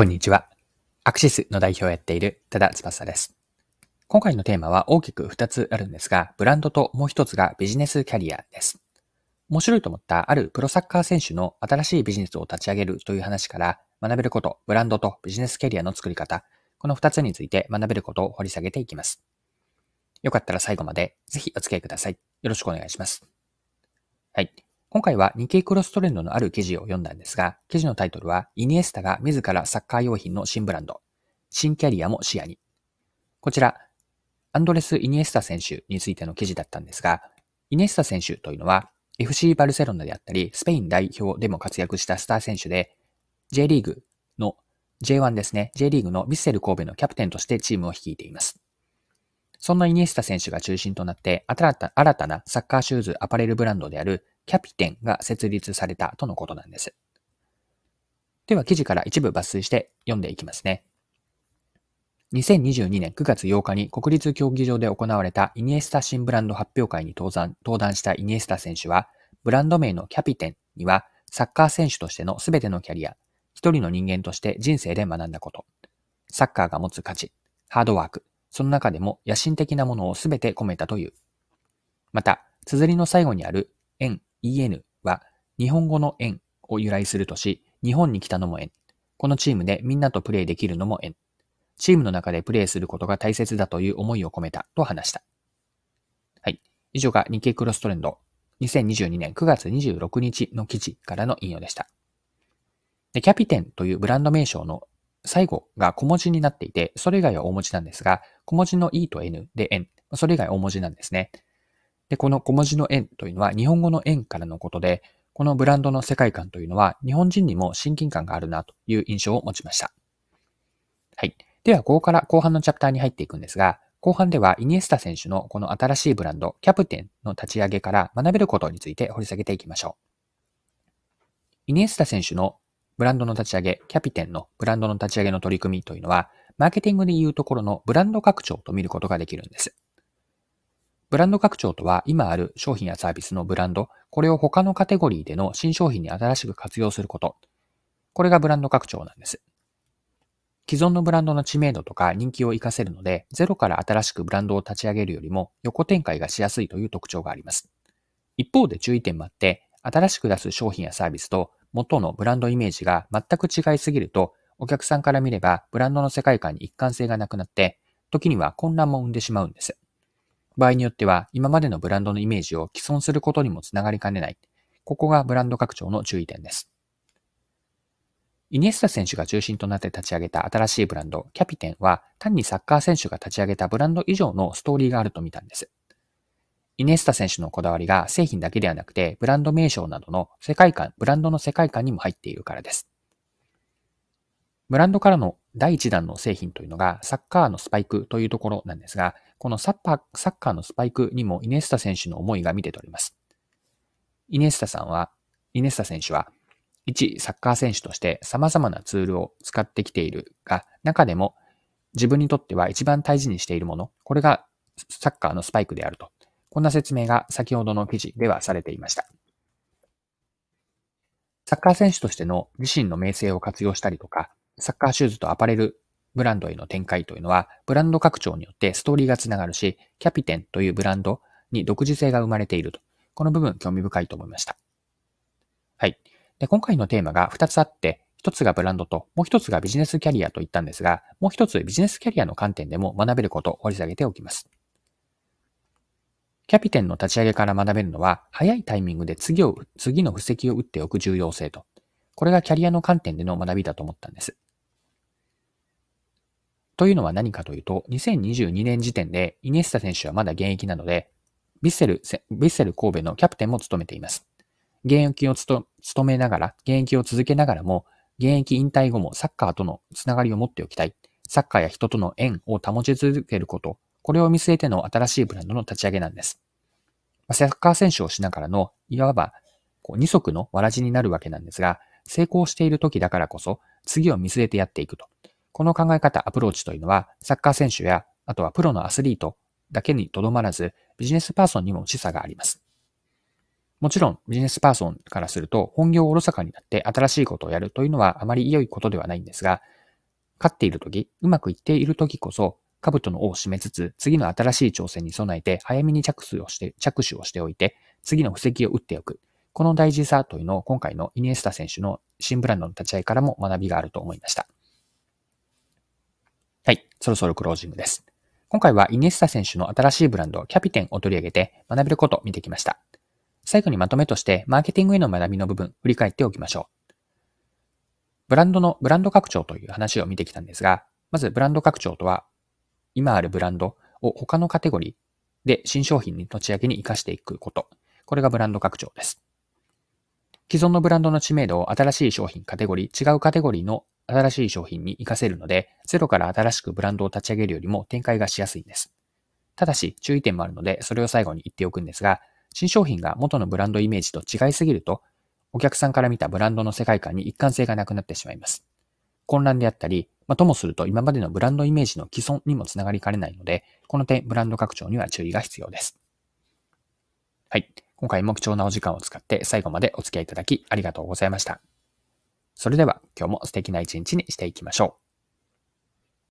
こんにちは。アクシスの代表をやっている多田翼です。今回のテーマは大きく2つあるんですが、ブランドともう1つがビジネスキャリアです。面白いと思ったあるプロサッカー選手の新しいビジネスを立ち上げるという話から学べること、ブランドとビジネスキャリアの作り方、この2つについて学べることを掘り下げていきます。よかったら最後までぜひお付き合いください。よろしくお願いします。はい。今回は日経クロストレンドのある記事を読んだんですが、記事のタイトルは、イニエスタが自らサッカー用品の新ブランド、新キャリアも視野に。こちら、アンドレス・イニエスタ選手についての記事だったんですが、イニエスタ選手というのは、FC バルセロナであったり、スペイン代表でも活躍したスター選手で、J リーグの J1 ですね、J リーグのヴィッセル神戸のキャプテンとしてチームを率いています。そんなイニエスタ選手が中心となって、新た新たなサッカーシューズアパレルブランドであるキャピテンが設立されたとのことなんです。では記事から一部抜粋して読んでいきますね。2022年9月8日に国立競技場で行われたイニエスタ新ブランド発表会に登壇登壇したイニエスタ選手は、ブランド名のキャピテンには、サッカー選手としての全てのキャリア、一人の人間として人生で学んだこと、サッカーが持つ価値、ハードワーク、その中でも野心的なものを全て込めたという。また、綴りの最後にある円 EN は日本語の縁を由来するとし、日本に来たのも縁。このチームでみんなとプレイできるのも縁。チームの中でプレイすることが大切だという思いを込めたと話した。はい。以上が日経クロストレンド2022年9月26日の記事からの引用でした。で、キャピテンというブランド名称の最後が小文字になっていて、それ以外は大文字なんですが、小文字の E と N で N、それ以外大文字なんですね。で、この小文字の円というのは日本語の円からのことで、このブランドの世界観というのは日本人にも親近感があるなという印象を持ちました。はい。では、ここから後半のチャプターに入っていくんですが、後半ではイニエスタ選手のこの新しいブランド、キャプテンの立ち上げから学べることについて掘り下げていきましょう。イニエスタ選手のブランドの立ち上げ、キャピテンのブランドの立ち上げの取り組みというのは、マーケティングでいうところのブランド拡張と見ることができるんです。ブランド拡張とは、今ある商品やサービスのブランド、これを他のカテゴリーでの新商品に新しく活用すること。これがブランド拡張なんです。既存のブランドの知名度とか人気を活かせるので、ゼロから新しくブランドを立ち上げるよりも横展開がしやすいという特徴があります。一方で注意点もあって、新しく出す商品やサービスと元のブランドイメージが全く違いすぎると、お客さんから見ればブランドの世界観に一貫性がなくなって、時には混乱も生んでしまうんです。場合によっては、今までのブランドのイメージを既存することにもつながりかねない。ここがブランド拡張の注意点です。イニエスタ選手が中心となって立ち上げた新しいブランド、キャピテンは、単にサッカー選手が立ち上げたブランド以上のストーリーがあると見たんです。イニエスタ選手のこだわりが製品だけではなくて、ブランド名称などの世界観、ブランドの世界観にも入っているからです。ブランドからの第1弾の製品というのがサッカーのスパイクというところなんですが、このサッパサッカーのスパイクにもイネスタ選手の思いが見て取れます。イネスタさんは、イネスタ選手は、一サッカー選手として様々なツールを使ってきているが、中でも自分にとっては一番大事にしているもの、これがサッカーのスパイクであると。こんな説明が先ほどの記事ではされていました。サッカー選手としての自身の名声を活用したりとか、サッカーシューズとアパレルブランドへの展開というのは、ブランド拡張によってストーリーがつながるし、キャピテンというブランドに独自性が生まれていると。この部分興味深いと思いました。はい。で、今回のテーマが2つあって、1つがブランドと、もう1つがビジネスキャリアと言ったんですが、もう1つビジネスキャリアの観点でも学べることを掘り下げておきます。キャピテンの立ち上げから学べるのは、早いタイミングで次を、次の布石を打っておく重要性と。これがキャリアの観点での学びだと思ったんです。というのは何かというと、2022年時点でイニエスタ選手はまだ現役なので、ビッセル、ビッセル神戸のキャプテンも務めています。現役を務めながら、現役を続けながらも、現役引退後もサッカーとのつながりを持っておきたい。サッカーや人との縁を保ち続けること、これを見据えての新しいブランドの立ち上げなんです。サッカー選手をしながらの、いわばこう二足のわらじになるわけなんですが、成功している時だからこそ、次を見据えてやっていくと。この考え方、アプローチというのは、サッカー選手や、あとはプロのアスリートだけにとどまらず、ビジネスパーソンにも示唆があります。もちろん、ビジネスパーソンからすると、本業をおろそかになって新しいことをやるというのはあまり良いことではないんですが、勝っている時、うまくいっている時こそ、兜の尾を締めつつ、次の新しい挑戦に備えて、早めに着手をして、着手をしておいて、次の布石を打っておく。この大事さというのを今回のイニエスタ選手の新ブランドの立ち会いからも学びがあると思いました。はい、そろそろクロージングです。今回はイニエスタ選手の新しいブランド、キャピテンを取り上げて学べることを見てきました。最後にまとめとして、マーケティングへの学びの部分、振り返っておきましょう。ブランドの、ブランド拡張という話を見てきたんですが、まずブランド拡張とは、今あるブランドを他のカテゴリーで新商品に立ち上げに活かしていくこと。これがブランド拡張です。既存のブランドの知名度を新しい商品カテゴリー、違うカテゴリーの新しい商品に活かせるので、ゼロから新しくブランドを立ち上げるよりも展開がしやすいんです。ただし、注意点もあるので、それを最後に言っておくんですが、新商品が元のブランドイメージと違いすぎると、お客さんから見たブランドの世界観に一貫性がなくなってしまいます。混乱であったり、まあ、ともすると今までのブランドイメージの既存にもつながりかねないので、この点、ブランド拡張には注意が必要です。はい。今回も貴重なお時間を使って最後までお付き合いいただきありがとうございました。それでは今日も素敵な一日にしていきましょう。